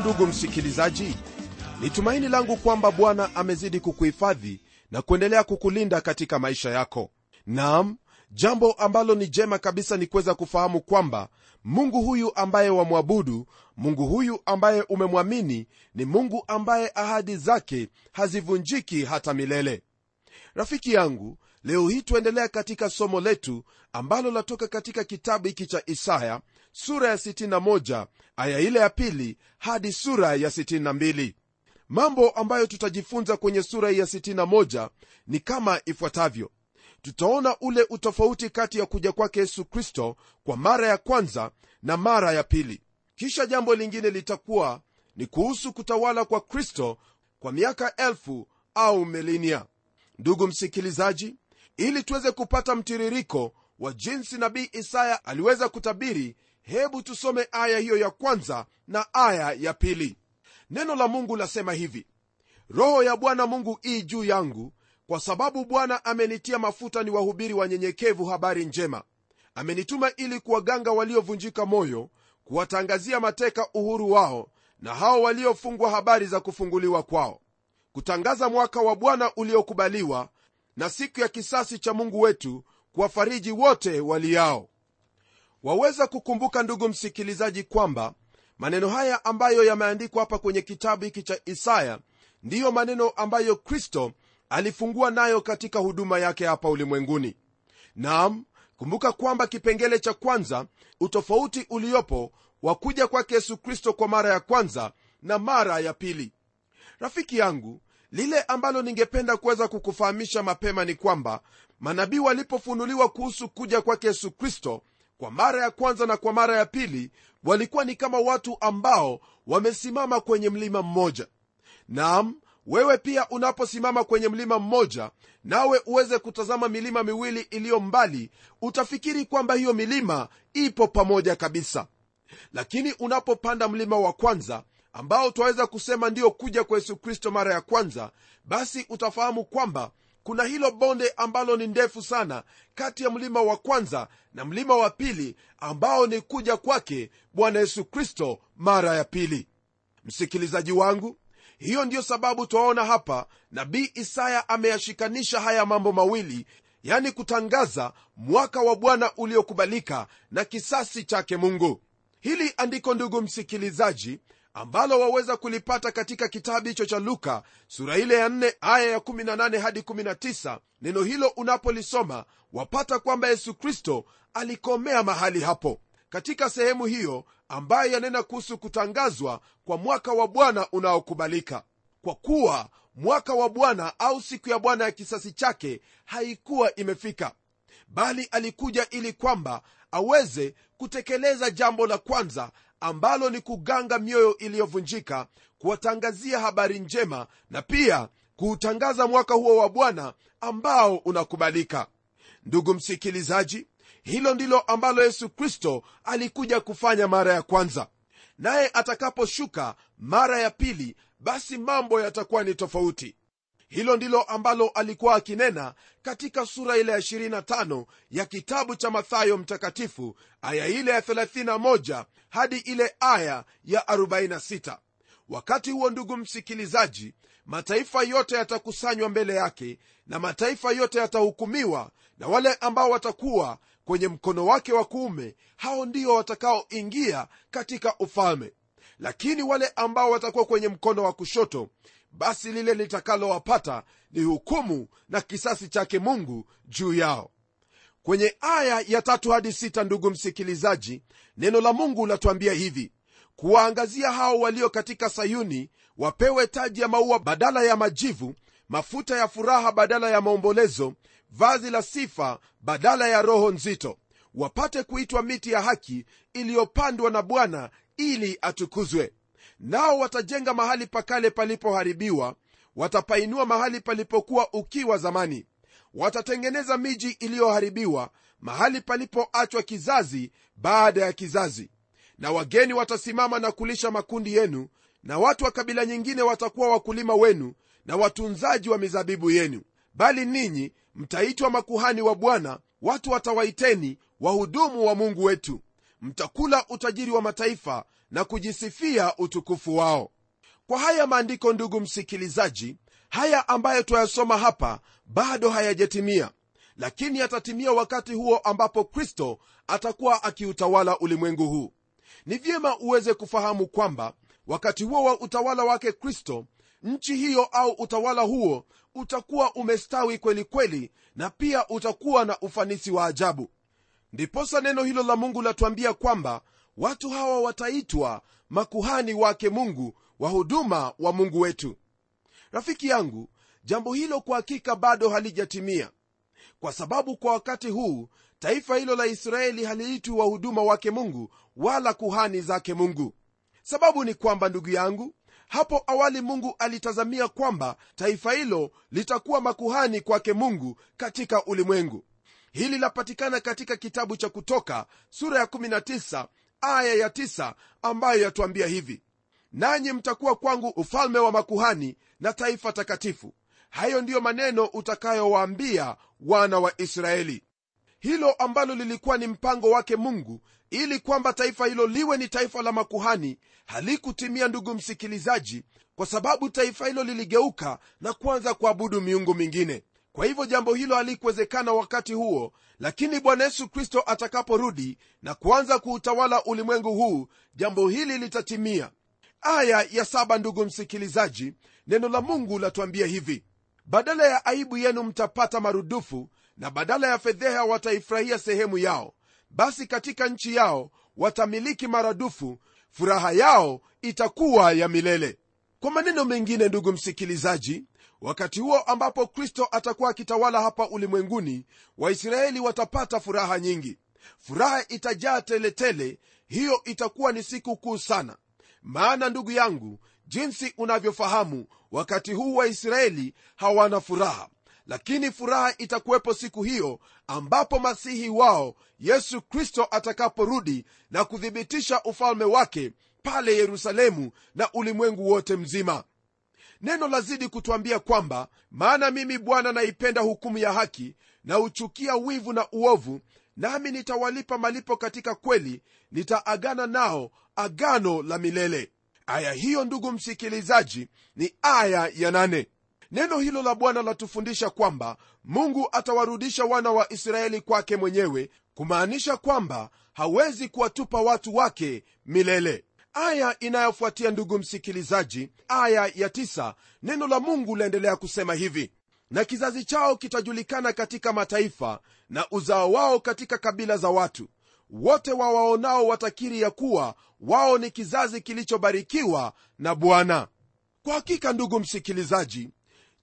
ndugu msikilizaji ni tumaini langu kwamba bwana amezidi kukuhifadhi na kuendelea kukulinda katika maisha yako. Nam jambo ambalo ni jema kabisa ni kuweza kufahamu kwamba mungu huyu ambaye wamwabudu mungu huyu ambaye umemwamini ni mungu ambaye ahadi zake hazivunjiki hata milele. Rafiki yangu leo hii tuendelea katika somo letu ambalo latoka katika kitabu hiki cha isaya sura ya 61 aya ile ya pili hadi sura ya 62 mambo ambayo tutajifunza kwenye sura ya 61 ni kama ifuatavyo. Tutaona ule utofauti kati ya kuja kwake yesu kristo kwa mara ya kwanza na mara ya pili. Kisha jambo lingine litakuwa ni kuhusu kutawala kwa kristo kwa miaka elfu au melinia ndugu msikilizaji ili tuweze kupata mtiririko wa jinsi nabii isaya aliweza kutabiri hebu tusome aya hiyo ya kwanza na aya ya pili. Neno la mungu lasema hivi roho ya bwana mungu ii juu yangu kwa sababu bwana amenitia mafuta ni wahubiri wanyenyekevu habari njema. Amenituma ili kuwaganga waliovunjika moyo kuwatangazia mateka uhuru wao na hao waliofungwa habari za kufunguliwa kwao. Kutangaza mwaka wa bwana uliokubaliwa na siku ya kisasi cha mungu wetu kuwafariji wote waliao. Waweza kukumbuka ndugu msikilizaji kwamba maneno haya ambayo yameandikwa hapa kwenye kitabu hiki cha isaya ndiyo maneno ambayo kristo alifungua nayo katika huduma yake hapa ulimwenguni. Nam kumbuka kwamba kipengele cha kwanza utofauti uliopo wa kuja kwake yesu kristo kwa mara ya kwanza na mara ya pili. Rafiki yangu lile ambalo ningependa kuweza kukufahamisha mapema ni kwamba manabii walipofunuliwa kuhusu kuja kwake yesu kristo kwa mara ya kwanza na kwa mara ya pili walikuwa ni kama watu ambao wamesimama kwenye mlima mmoja. Nam wewe pia unaposimama kwenye mlima mmoja nawe uweze kutazama milima miwili iliyo mbali utafikiri kwamba hiyo milima ipo pamoja kabisa. Lakini unapopanda mlima wa kwanza ambao twaweza kusema ndiyo kuja kwa yesu kristo mara ya kwanza basi utafahamu kwamba kuna hilo bonde ambalo ni ndefu sana kati ya mlima wa kwanza na mlima wa pili ambao ni kuja kwake bwana yesu kristo mara ya pili. Msikilizaji wangu hiyo ndiyo sababu twaona hapa nabii isaya ameyashikanisha haya mambo mawili yani kutangaza mwaka wa bwana uliokubalika na kisasi chake mungu. Hili andiko ndugu msikilizaji ambalo waweza kulipata katika kitabu hicho cha luka sura ile ya 4 aya ya 18 hadi 19 neno hilo unapolisoma wapata kwamba yesu kristo alikomea mahali hapo. Katika sehemu hiyo ambayo yanena kuhusu kutangazwa kwa mwaka wa bwana unaokubalika. Kwa kuwa mwaka wa bwana au siku ya bwana ya kisasi chake haikuwa imefika bali alikuja ili kwamba aweze kutekeleza jambo la kwanza ambalo ni kuganga mioyo iliyovunjika kuwatangazia habari njema na pia kuutangaza mwaka huo wa bwana ambao unakubalika. Ndugu msikilizaji hilo ndilo ambalo yesu kristo alikuja kufanya mara ya kwanza. Naye atakaposhuka mara ya pili basi mambo yatakuwa ni tofauti hilo ndilo ambalo alikuwa akinena katika sura ile ya 25 ya kitabu cha mathayo mtakatifu aya ile ya 31 hadi ile aya ya 46 wakati huo ndugu msikilizaji mataifa yote yatakusanywa mbele yake na mataifa yote yatahukumiwa na wale ambao watakuwa kwenye mkono wake wa kuume hao ndio watakaoingia katika ufalme. Lakini wale ambao watakuwa kwenye mkono wa kushoto basi lile litakalowapata ni hukumu na kisasi chake mungu juu yao. Kwenye aya ya tatu hadi sita ndugu msikilizaji neno la mungu latuambia hivi kuwaangazia hao walio katika sayuni wapewe taji ya maua badala ya majivu mafuta ya furaha badala ya maombolezo vazi la sifa badala ya roho nzito wapate kuitwa miti ya haki iliyopandwa na bwana ili atukuzwe nao watajenga mahali pakale palipoharibiwa watapainua mahali palipokuwa ukiwa zamani. Watatengeneza miji iliyoharibiwa mahali palipoachwa kizazi baada ya kizazi. Na wageni watasimama na kulisha makundi yenu na watu wa kabila nyingine watakuwa wakulima wenu na watunzaji wa mizabibu yenu. Bali ninyi mtaitwa makuhani wa bwana watu watawaiteni wahudumu wa mungu wetu. Mtakula utajiri wa mataifa na kujisifia utukufu wao. Kwa haya maandiko ndugu msikilizaji haya ambayo twayasoma hapa bado hayajatimia lakini yatatimia wakati huo ambapo kristo atakuwa akiutawala ulimwengu huu. Ni vyema uweze kufahamu kwamba wakati huo wa utawala wake kristo nchi hiyo au utawala huo utakuwa umestawi kweli kweli na pia utakuwa na ufanisi wa ajabu. Ndiposa neno hilo la mungu latuambia kwamba watu hawa wataitwa makuhani wake mungu wa huduma wa mungu wetu. Rafiki yangu jambo hilo kwa hakika bado halijatimia. Kwa sababu kwa wakati huu taifa hilo la israeli haliitwi wahuduma wake mungu wala kuhani zake mungu. Sababu ni kwamba ndugu yangu hapo awali mungu alitazamia kwamba taifa hilo litakuwa makuhani kwake mungu katika ulimwengu. Hili lapatikana katika kitabu cha kutoka sura ya 19 aya ya tisa ambayo yatuambia hivi nanyi mtakuwa kwangu ufalme wa makuhani na taifa takatifu. Hayo ndiyo maneno utakayowaambia wana wa israeli. Hilo ambalo lilikuwa ni mpango wake mungu ili kwamba taifa hilo liwe ni taifa la makuhani halikutimia ndugu msikilizaji kwa sababu taifa hilo liligeuka na kuanza kuabudu miungu mingine kwa hivyo jambo hilo halikuwezekana wakati huo lakini bwana yesu kristo atakaporudi na kuanza kuutawala ulimwengu huu jambo hili litatimia. Aya ya saba ndugu msikilizaji neno la mungu latuambia hivi. Badala ya aibu yenu mtapata marudufu na badala ya fedheha wataifurahia sehemu yao. Basi katika nchi yao watamiliki maradufu furaha yao itakuwa ya milele. Kwa maneno mengine ndugu msikilizaji wakati huo ambapo kristo atakuwa akitawala hapa ulimwenguni waisraeli watapata furaha nyingi. Furaha itajaa teletele hiyo itakuwa ni siku kuu sana. Maana ndugu yangu jinsi unavyofahamu wakati huu waisraeli hawana furaha. Lakini furaha itakuwepo siku hiyo ambapo masihi wao yesu kristo atakaporudi na kuthibitisha ufalme wake pale yerusalemu na ulimwengu wote mzima neno lazidi kutwambia kwamba maana mimi bwana naipenda hukumu ya haki na uchukia wivu na uovu nami nitawalipa malipo katika kweli nitaagana nao agano la milele. Aya hiyo ndugu msikilizaji ni aya ya nane. Neno hilo la bwana latufundisha kwamba mungu atawarudisha wana wa israeli kwake mwenyewe kumaanisha kwamba hawezi kuwatupa watu wake milele aya inayofuatia ndugu msikilizaji aya ya tisa, neno la mungu laendelea kusema hivi na kizazi chao kitajulikana katika mataifa na uzao wao katika kabila za watu. Wote wawaonao watakiri ya kuwa wao ni kizazi kilichobarikiwa na bwana. Kwa hakika ndugu msikilizaji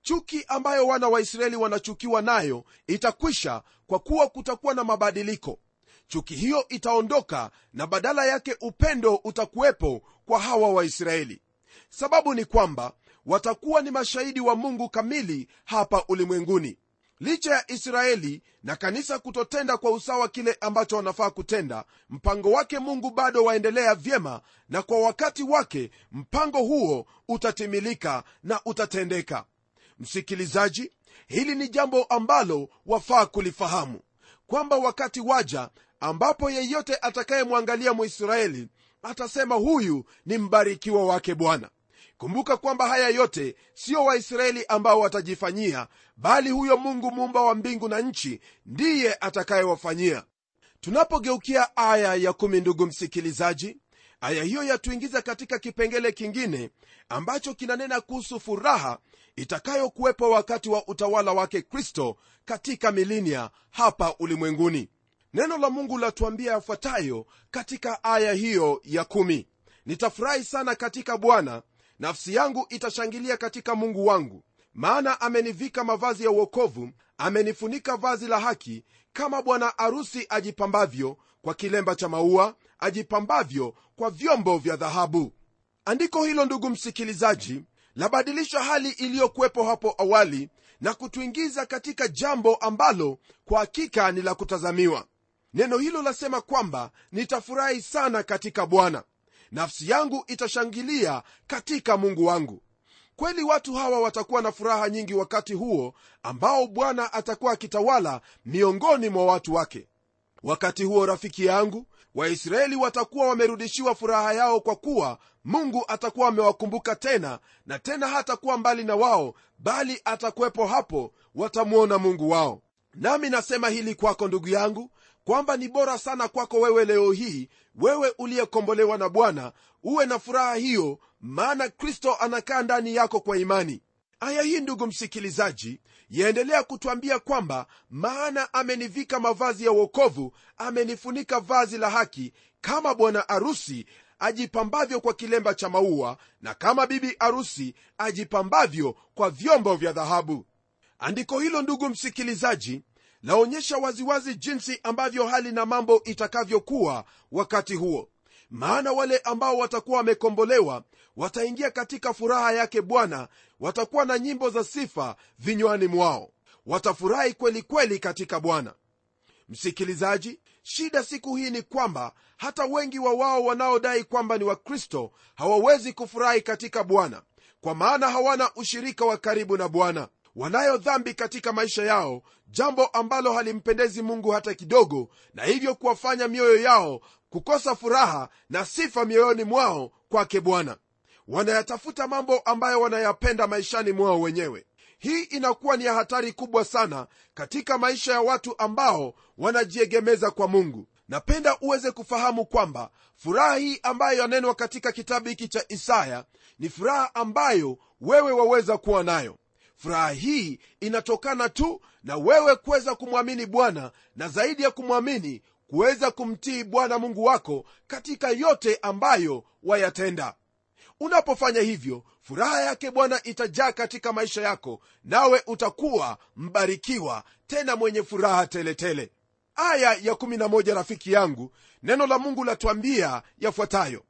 chuki ambayo wana wa israeli wanachukiwa nayo itakwisha kwa kuwa kutakuwa na mabadiliko chuki hiyo itaondoka na badala yake upendo utakuwepo kwa hawa waisraeli. Sababu ni kwamba watakuwa ni mashahidi wa mungu kamili hapa ulimwenguni. Licha ya israeli na kanisa kutotenda kwa usawa kile ambacho wanafaa kutenda mpango wake mungu bado waendelea vyema na kwa wakati wake mpango huo utatimilika na utatendeka. Msikilizaji hili ni jambo ambalo wafaa kulifahamu kwamba wakati waja ambapo yeyote atakayemwangalia mwisraeli atasema huyu ni mbarikiwa wake bwana. Kumbuka kwamba haya yote sio waisraeli ambao watajifanyia bali huyo mungu muumba wa mbingu na nchi ndiye atakayewafanyia. Tunapogeukia aya ya kumi ndugu msikilizaji aya hiyo yatuingiza katika kipengele kingine ambacho kinanena kuhusu furaha itakayokuwepo wakati wa utawala wake kristo katika milinia hapa ulimwenguni neno la mungu latuambia yafuatayo katika aya hiyo ya kumi. Nitafurahi sana katika bwana nafsi yangu itashangilia katika mungu wangu. Maana amenivika mavazi ya uokovu amenifunika vazi la haki kama bwana arusi ajipambavyo kwa kilemba cha maua ajipambavyo kwa vyombo vya dhahabu. Andiko hilo ndugu msikilizaji labadilisha hali iliyokuwepo hapo awali na kutuingiza katika jambo ambalo kwa hakika ni la kutazamiwa neno hilo lasema kwamba nitafurahi sana katika bwana. Nafsi yangu itashangilia katika mungu wangu. Kweli watu hawa watakuwa na furaha nyingi wakati huo ambao bwana atakuwa akitawala miongoni mwa watu wake. Wakati huo rafiki yangu waisraeli watakuwa wamerudishiwa furaha yao kwa kuwa mungu atakuwa amewakumbuka tena na tena hatakuwa mbali na wao bali atakuwepo hapo watamwona mungu wao. Nami nasema hili kwako ndugu yangu kwamba ni bora sana kwako wewe leo hii wewe uliyekombolewa na bwana uwe na furaha hiyo maana kristo anakaa ndani yako kwa imani. Aya hii ndugu msikilizaji yaendelea kutwambia kwamba maana amenivika mavazi ya uokovu amenifunika vazi la haki kama bwana arusi ajipambavyo kwa kilemba cha maua na kama bibi arusi ajipambavyo kwa vyombo vya dhahabu. Andiko hilo ndugu msikilizaji laonyesha waziwazi jinsi ambavyo hali na mambo itakavyokuwa wakati huo. Maana wale ambao watakuwa wamekombolewa wataingia katika furaha yake bwana watakuwa na nyimbo za sifa vinywani mwao. Watafurahi kweli kweli katika bwana. Msikilizaji shida siku hii ni kwamba hata wengi wa wao wanaodai kwamba ni wakristo hawawezi kufurahi katika bwana kwa maana hawana ushirika wa karibu na bwana wanayo dhambi katika maisha yao jambo ambalo halimpendezi mungu hata kidogo na hivyo kuwafanya mioyo yao kukosa furaha na sifa mioyoni mwao kwake bwana. Wanayatafuta mambo ambayo wanayapenda maishani mwao wenyewe. Hii inakuwa ni ya hatari kubwa sana katika maisha ya watu ambao wanajiegemeza kwa mungu. Napenda uweze kufahamu kwamba furaha hii ambayo yanenwa katika kitabu hiki cha isaya ni furaha ambayo wewe waweza kuwa nayo furaha hii inatokana tu na wewe kuweza kumwamini bwana na zaidi ya kumwamini kuweza kumtii bwana mungu wako katika yote ambayo wayatenda unapofanya hivyo furaha yake bwana itajaa katika maisha yako nawe utakuwa mbarikiwa tena mwenye furaha teletele tele. aya ya 11 rafiki yangu neno la mungu latuambia yafuatayo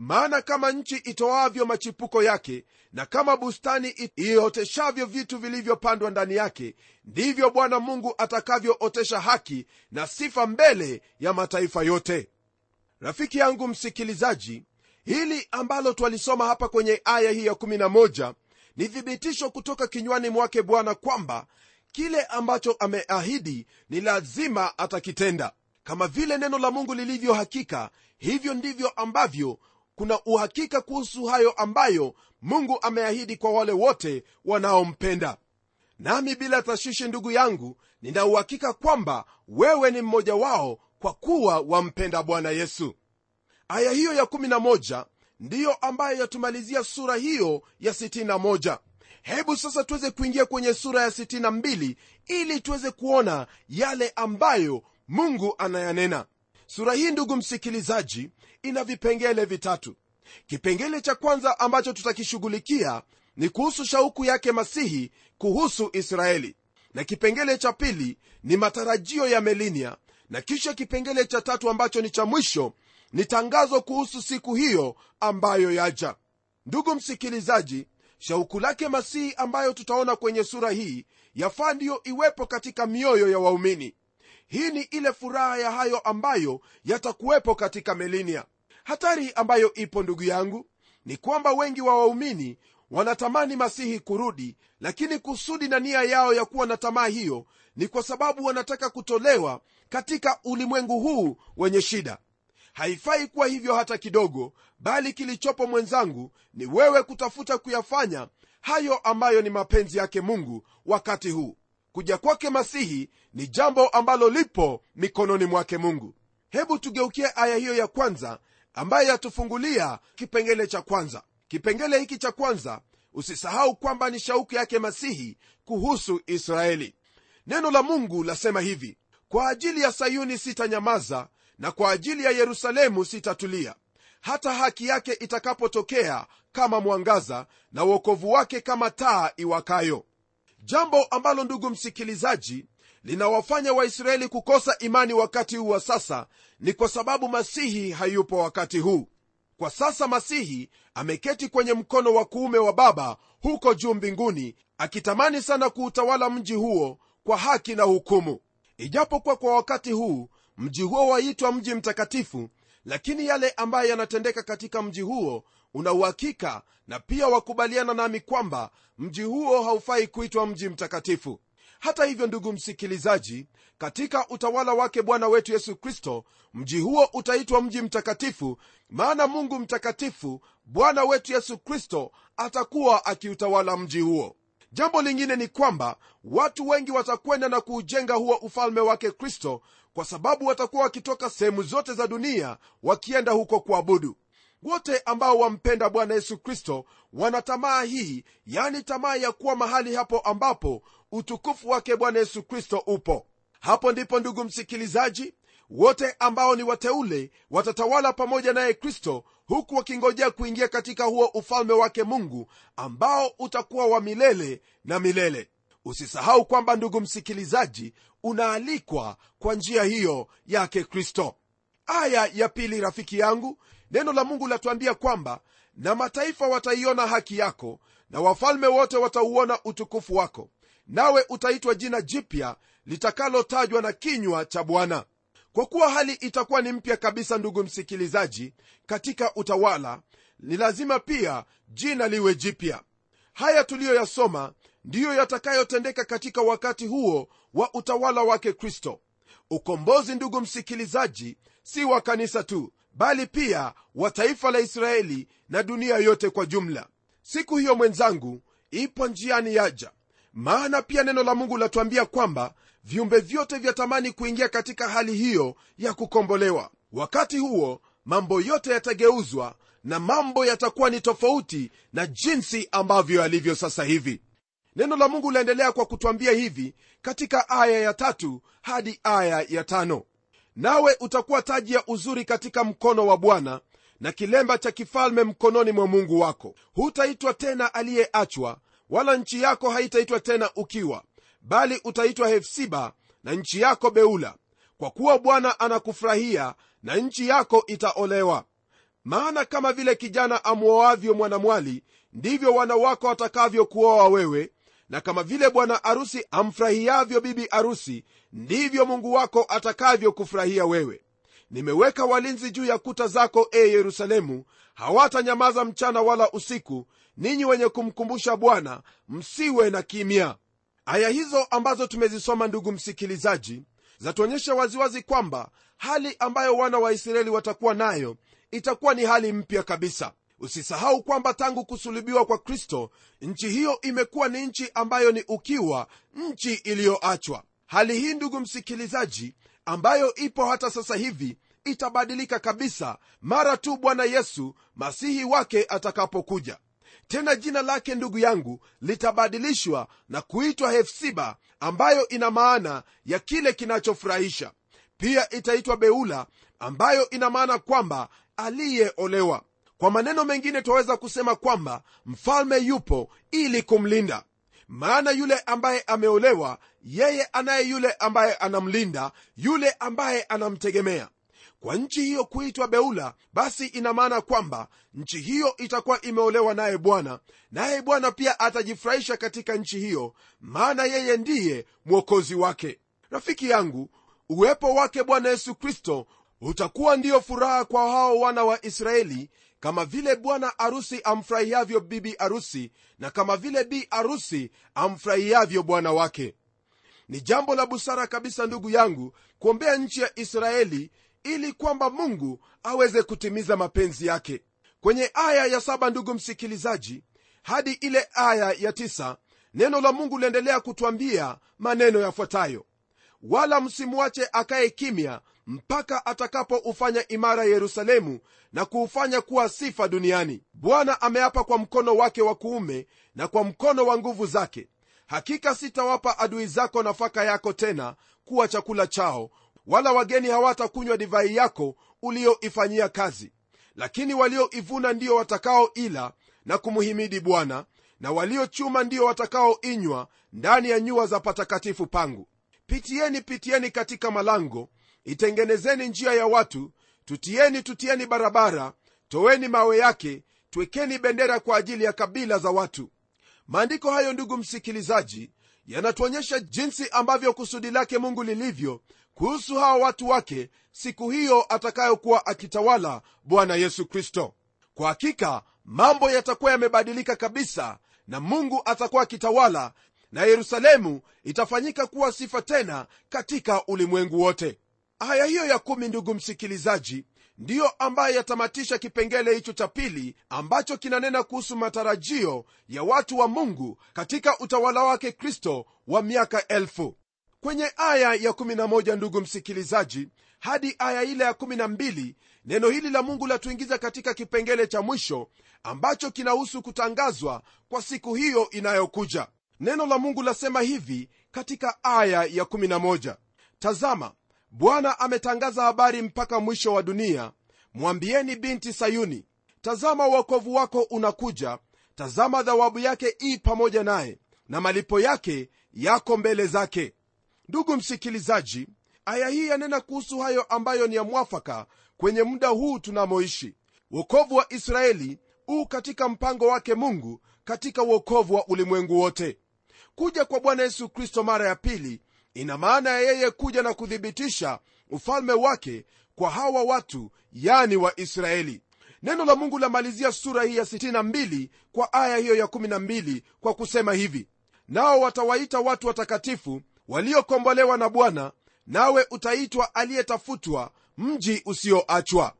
maana kama nchi itoavyo machipuko yake na kama bustani ioteshavyo vitu vilivyopandwa ndani yake ndivyo bwana mungu atakavyootesha haki na sifa mbele ya mataifa yote. Rafiki yangu msikilizaji hili ambalo twalisoma hapa kwenye aya hii ya11 ni thibitisho kutoka kinywani mwake bwana kwamba kile ambacho ameahidi ni lazima atakitenda. Kama vile neno la mungu lilivyo hakika hivyo ndivyo ambavyo kuna uhakika kuhusu hayo ambayo mungu ameahidi kwa wale wote wanaompenda. Nami bila tashishi ndugu yangu nina uhakika kwamba wewe ni mmoja wao kwa kuwa wampenda bwana yesu. Aya hiyo ya 11 ndiyo ambayo yatumalizia sura hiyo ya 61 hebu sasa tuweze kuingia kwenye sura ya 62 ili tuweze kuona yale ambayo mungu anayanena sura hii ndugu msikilizaji ina vipengele vitatu. Kipengele cha kwanza ambacho tutakishughulikia ni kuhusu shauku yake masihi kuhusu israeli. Na kipengele cha pili ni matarajio ya melinia. Na kisha kipengele cha tatu ambacho ni cha mwisho ni tangazo kuhusu siku hiyo ambayo yaja. Ndugu msikilizaji shauku lake masihi ambayo tutaona kwenye sura hii yafaa ndiyo iwepo katika mioyo ya waumini hii ni ile furaha ya hayo ambayo yatakuwepo katika melinia hatari ambayo ipo ndugu yangu ni kwamba wengi wa waumini wanatamani masihi kurudi lakini kusudi na nia yao ya kuwa na tamaa hiyo ni kwa sababu wanataka kutolewa katika ulimwengu huu wenye shida. Haifai kuwa hivyo hata kidogo bali kilichopo mwenzangu ni wewe kutafuta kuyafanya hayo ambayo ni mapenzi yake mungu wakati huu kuja kwake masihi ni jambo ambalo lipo mikononi mwake mungu. Hebu tugeukie aya hiyo ya kwanza ambayo yatufungulia kipengele cha kwanza. Kipengele hiki cha kwanza usisahau kwamba ni shauku yake masihi kuhusu israeli. Neno la mungu lasema hivi kwa ajili ya sayuni sitanyamaza na kwa ajili ya yerusalemu sitatulia. Hata haki yake itakapotokea kama mwangaza na uokovu wake kama taa iwakayo jambo ambalo ndugu msikilizaji linawafanya waisraeli kukosa imani wakati huu wa sasa ni kwa sababu masihi hayupo wakati huu. Kwa sasa masihi ameketi kwenye mkono wa kuume wa baba huko juu mbinguni akitamani sana kuutawala mji huo kwa haki na hukumu. Ijapokuwa kwa wakati huu mji huo waitwa mji mtakatifu lakini yale ambayo yanatendeka katika mji huo una uhakika na pia wakubaliana nami kwamba mji huo haufai kuitwa mji mtakatifu. Hata hivyo ndugu msikilizaji katika utawala wake bwana wetu yesu kristo mji huo utaitwa mji mtakatifu maana mungu mtakatifu bwana wetu yesu kristo atakuwa akiutawala mji huo. Jambo lingine ni kwamba watu wengi watakwenda na kuujenga huo ufalme wake kristo kwa sababu watakuwa wakitoka sehemu zote za dunia wakienda huko kuabudu wote ambao wampenda bwana yesu kristo wana tamaa hii yani tamaa ya kuwa mahali hapo ambapo utukufu wake bwana yesu kristo upo. Hapo ndipo ndugu msikilizaji wote ambao ni wateule watatawala pamoja naye kristo huku wakingojea kuingia katika huo ufalme wake mungu ambao utakuwa wa milele na milele. Usisahau kwamba ndugu msikilizaji unaalikwa kwa njia hiyo yake kristo. Aya ya pili rafiki yangu neno la mungu latuambia kwamba na mataifa wataiona haki yako na wafalme wote watauona utukufu wako. Nawe utaitwa jina jipya litakalotajwa na kinywa cha bwana. Kwa kuwa hali itakuwa ni mpya kabisa ndugu msikilizaji katika utawala ni lazima pia jina liwe jipya. Haya tuliyoyasoma ndiyo yatakayotendeka katika wakati huo wa utawala wake kristo. Ukombozi ndugu msikilizaji si wa kanisa tu bali pia wa taifa la israeli na dunia yote kwa jumla. Siku hiyo mwenzangu ipo njiani yaja. Maana pia neno la mungu latuambia kwamba viumbe vyote vyatamani kuingia katika hali hiyo ya kukombolewa. Wakati huo mambo yote yatageuzwa na mambo yatakuwa ni tofauti na jinsi ambavyo yalivyo sasa hivi. Neno la mungu laendelea kwa kutwambia hivi katika aya ya tatu hadi aya ya tano nawe utakuwa taji ya uzuri katika mkono wa bwana na kilemba cha kifalme mkononi mwa mungu wako. Hutaitwa tena aliyeachwa wala nchi yako haitaitwa tena ukiwa bali utaitwa hefsiba na nchi yako beula. Kwa kuwa bwana anakufurahia na nchi yako itaolewa. Maana kama vile kijana amwoavyo mwanamwali ndivyo wana wako watakavyokuoa wewe na kama vile bwana arusi amfurahiavyo bibi arusi ndivyo mungu wako atakavyokufurahia wewe. Nimeweka walinzi juu ya kuta zako e yerusalemu. Hawatanyamaza mchana wala usiku. Ninyi wenye kumkumbusha bwana msiwe na kimya. Aya hizo ambazo tumezisoma ndugu msikilizaji zatuonyesha waziwazi kwamba hali ambayo wana wa israeli watakuwa nayo itakuwa ni hali mpya kabisa usisahau kwamba tangu kusulubiwa kwa kristo nchi hiyo imekuwa ni nchi ambayo ni ukiwa nchi iliyoachwa. Hali hii ndugu msikilizaji ambayo ipo hata sasa hivi itabadilika kabisa mara tu bwana yesu masihi wake atakapokuja. Tena jina lake ndugu yangu litabadilishwa na kuitwa hefsiba ambayo ina maana ya kile kinachofurahisha. Pia itaitwa beula ambayo ina maana kwamba aliyeolewa kwa maneno mengine twaweza kusema kwamba mfalme yupo ili kumlinda. Maana yule ambaye ameolewa yeye anaye yule ambaye anamlinda yule ambaye anamtegemea. Kwa nchi hiyo kuitwa beula basi ina maana kwamba nchi hiyo itakuwa imeolewa naye bwana naye bwana pia atajifurahisha katika nchi hiyo maana yeye ndiye mwokozi wake. Rafiki yangu uwepo wake bwana yesu kristo utakuwa ndiyo furaha kwa hao wana wa israeli kama vile bwana arusi amfurahiavyo bibi arusi na kama vile bi arusi amfurahiavyo bwana wake. Ni jambo la busara kabisa ndugu yangu kuombea nchi ya israeli ili kwamba mungu aweze kutimiza mapenzi yake. Kwenye aya ya saba ndugu msikilizaji hadi ile aya ya tisa neno la mungu liendelea kutwambia maneno yafuatayo. Wala msimwache akaye kimya mpaka atakapoufanya imara yerusalemu na kuufanya kuwa sifa duniani. Bwana ameapa kwa mkono wake wa kuume na kwa mkono wa nguvu zake. Hakika sitawapa adui zako nafaka yako tena kuwa chakula chao wala wageni hawatakunywa divai yako uliyoifanyia kazi. Lakini walioivuna ndio watakaoila na kumhimidi bwana na waliochuma ndio watakaoinywa ndani ya nyua za patakatifu pangu. Pitieni pitieni katika malango itengenezeni njia ya watu tutieni tutieni barabara toweni mawe yake twekeni bendera kwa ajili ya kabila za watu. Maandiko hayo ndugu msikilizaji yanatuonyesha jinsi ambavyo kusudi lake mungu lilivyo kuhusu hawa watu wake siku hiyo atakayokuwa akitawala bwana yesu kristo. Kwa hakika mambo yatakuwa yamebadilika kabisa na mungu atakuwa akitawala na yerusalemu itafanyika kuwa sifa tena katika ulimwengu wote aya hiyo ya kumi ndugu msikilizaji ndiyo ambayo yatamatisha kipengele hicho cha pili ambacho kinanena kuhusu matarajio ya watu wa mungu katika utawala wake kristo wa miaka elfu. Kwenye aya ya 11 ndugu msikilizaji hadi aya ile ya 12 neno hili la mungu latuingiza katika kipengele cha mwisho ambacho kinahusu kutangazwa kwa siku hiyo inayokuja. Neno la mungu lasema hivi katika aya ya 11 tazama bwana ametangaza habari mpaka mwisho wa dunia. Mwambieni binti sayuni tazama uokovu wako unakuja tazama dhawabu yake ii pamoja naye na malipo yake yako mbele zake. Ndugu msikilizaji aya hii yanena kuhusu hayo ambayo ni ya mwafaka kwenye muda huu tunamoishi. Uokovu wa israeli huu katika mpango wake mungu katika uokovu wa ulimwengu wote. Kuja kwa bwana yesu kristo mara ya pili ina maana ya yeye kuja na kuthibitisha ufalme wake kwa hawa watu yani waisraeli neno la mungu lamalizia sura hii ya 62 kwa aya hiyo ya 12 kwa kusema hivi. Nao watawaita watu watakatifu waliokombolewa na bwana nawe utaitwa aliyetafutwa mji usioachwa.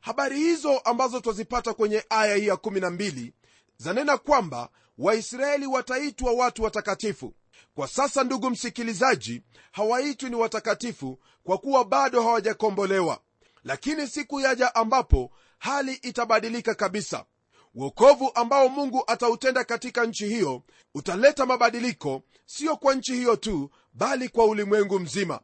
Habari hizo ambazo twazipata kwenye aya hii ya 12 zanena kwamba waisraeli wataitwa watu watakatifu kwa sasa ndugu msikilizaji hawaitwi ni watakatifu kwa kuwa bado hawajakombolewa. Lakini siku yaja ambapo hali itabadilika kabisa. Uokovu ambao mungu atautenda katika nchi hiyo utaleta mabadiliko siyo kwa nchi hiyo tu bali kwa ulimwengu mzima.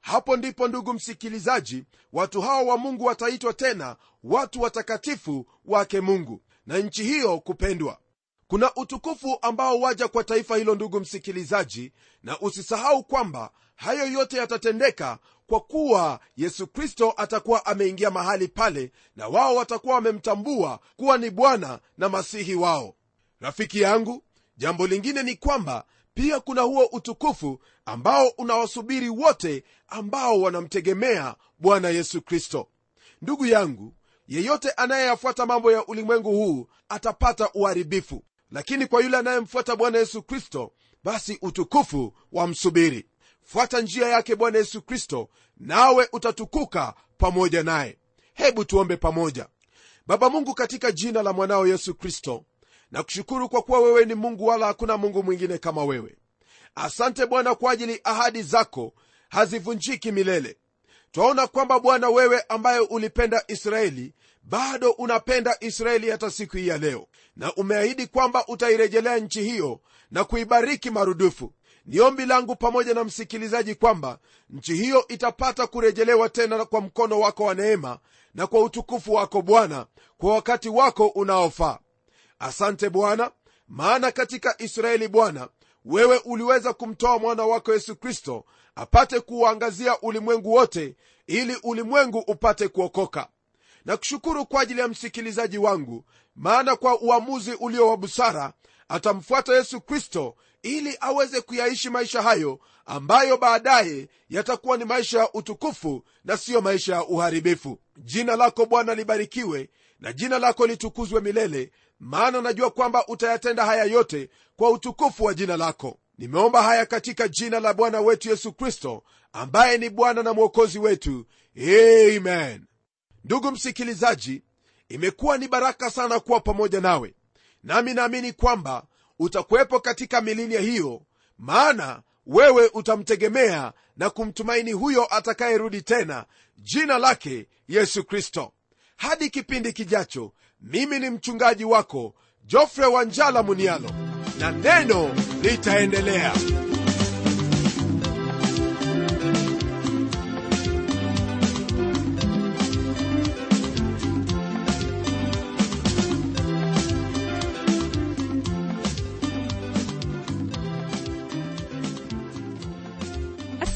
Hapo ndipo ndugu msikilizaji watu hawa wa mungu wataitwa tena watu watakatifu wake mungu. Na nchi hiyo kupendwa kuna utukufu ambao waja kwa taifa hilo ndugu msikilizaji na usisahau kwamba hayo yote yatatendeka kwa kuwa yesu kristo atakuwa ameingia mahali pale na wao watakuwa wamemtambua kuwa ni bwana na masihi wao. Rafiki yangu jambo lingine ni kwamba pia kuna huo utukufu ambao unawasubiri wote ambao wanamtegemea bwana yesu kristo. Ndugu yangu yeyote anayeyafuata mambo ya ulimwengu huu atapata uharibifu lakini kwa yule anayemfuata bwana yesu kristo basi utukufu wamsubiri fuata njia yake bwana yesu kristo nawe utatukuka pamoja naye. Hebu tuombe pamoja. Baba mungu katika jina la mwanao yesu kristo na kushukuru kwa kuwa wewe ni mungu wala hakuna mungu mwingine kama wewe. Asante bwana kwa ajili ahadi zako hazivunjiki milele. Twaona kwamba bwana wewe ambaye ulipenda israeli bado unapenda israeli hata siku hii ya leo na umeahidi kwamba utairejelea nchi hiyo na kuibariki marudufu. Ni ombi langu pamoja na msikilizaji kwamba nchi hiyo itapata kurejelewa tena kwa mkono wako wa neema na kwa utukufu wako bwana kwa wakati wako unaofaa. Asante bwana maana katika israeli bwana wewe uliweza kumtoa mwana wako yesu kristo apate kuuangazia ulimwengu wote ili ulimwengu upate kuokoka na kushukuru kwa ajili ya msikilizaji wangu maana kwa uamuzi ulio wa busara atamfuata yesu kristo ili aweze kuyaishi maisha hayo ambayo baadaye yatakuwa ni maisha ya utukufu na siyo maisha ya uharibifu. Jina lako bwana libarikiwe na jina lako litukuzwe milele maana najua kwamba utayatenda haya yote kwa utukufu wa jina lako. Nimeomba haya katika jina la bwana wetu yesu kristo ambaye ni bwana na mwokozi wetu. Amen ndugu msikilizaji imekuwa ni baraka sana kuwa pamoja nawe. Nami naamini kwamba utakuwepo katika milinia hiyo maana wewe utamtegemea na kumtumaini huyo atakayerudi tena jina lake yesu kristo. Hadi kipindi kijacho mimi ni mchungaji wako jofre wanjala munialo na neno litaendelea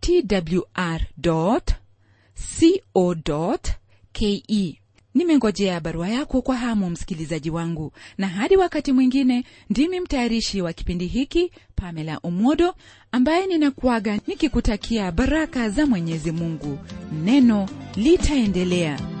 twr co ke nimengojea barua yako kwa hamu msikilizaji wangu. Na hadi wakati mwingine ndimi mtayarishi wa kipindi hiki pamela umodo ambaye ninakuaga nikikutakia baraka za mwenyezi mungu. Neno litaendelea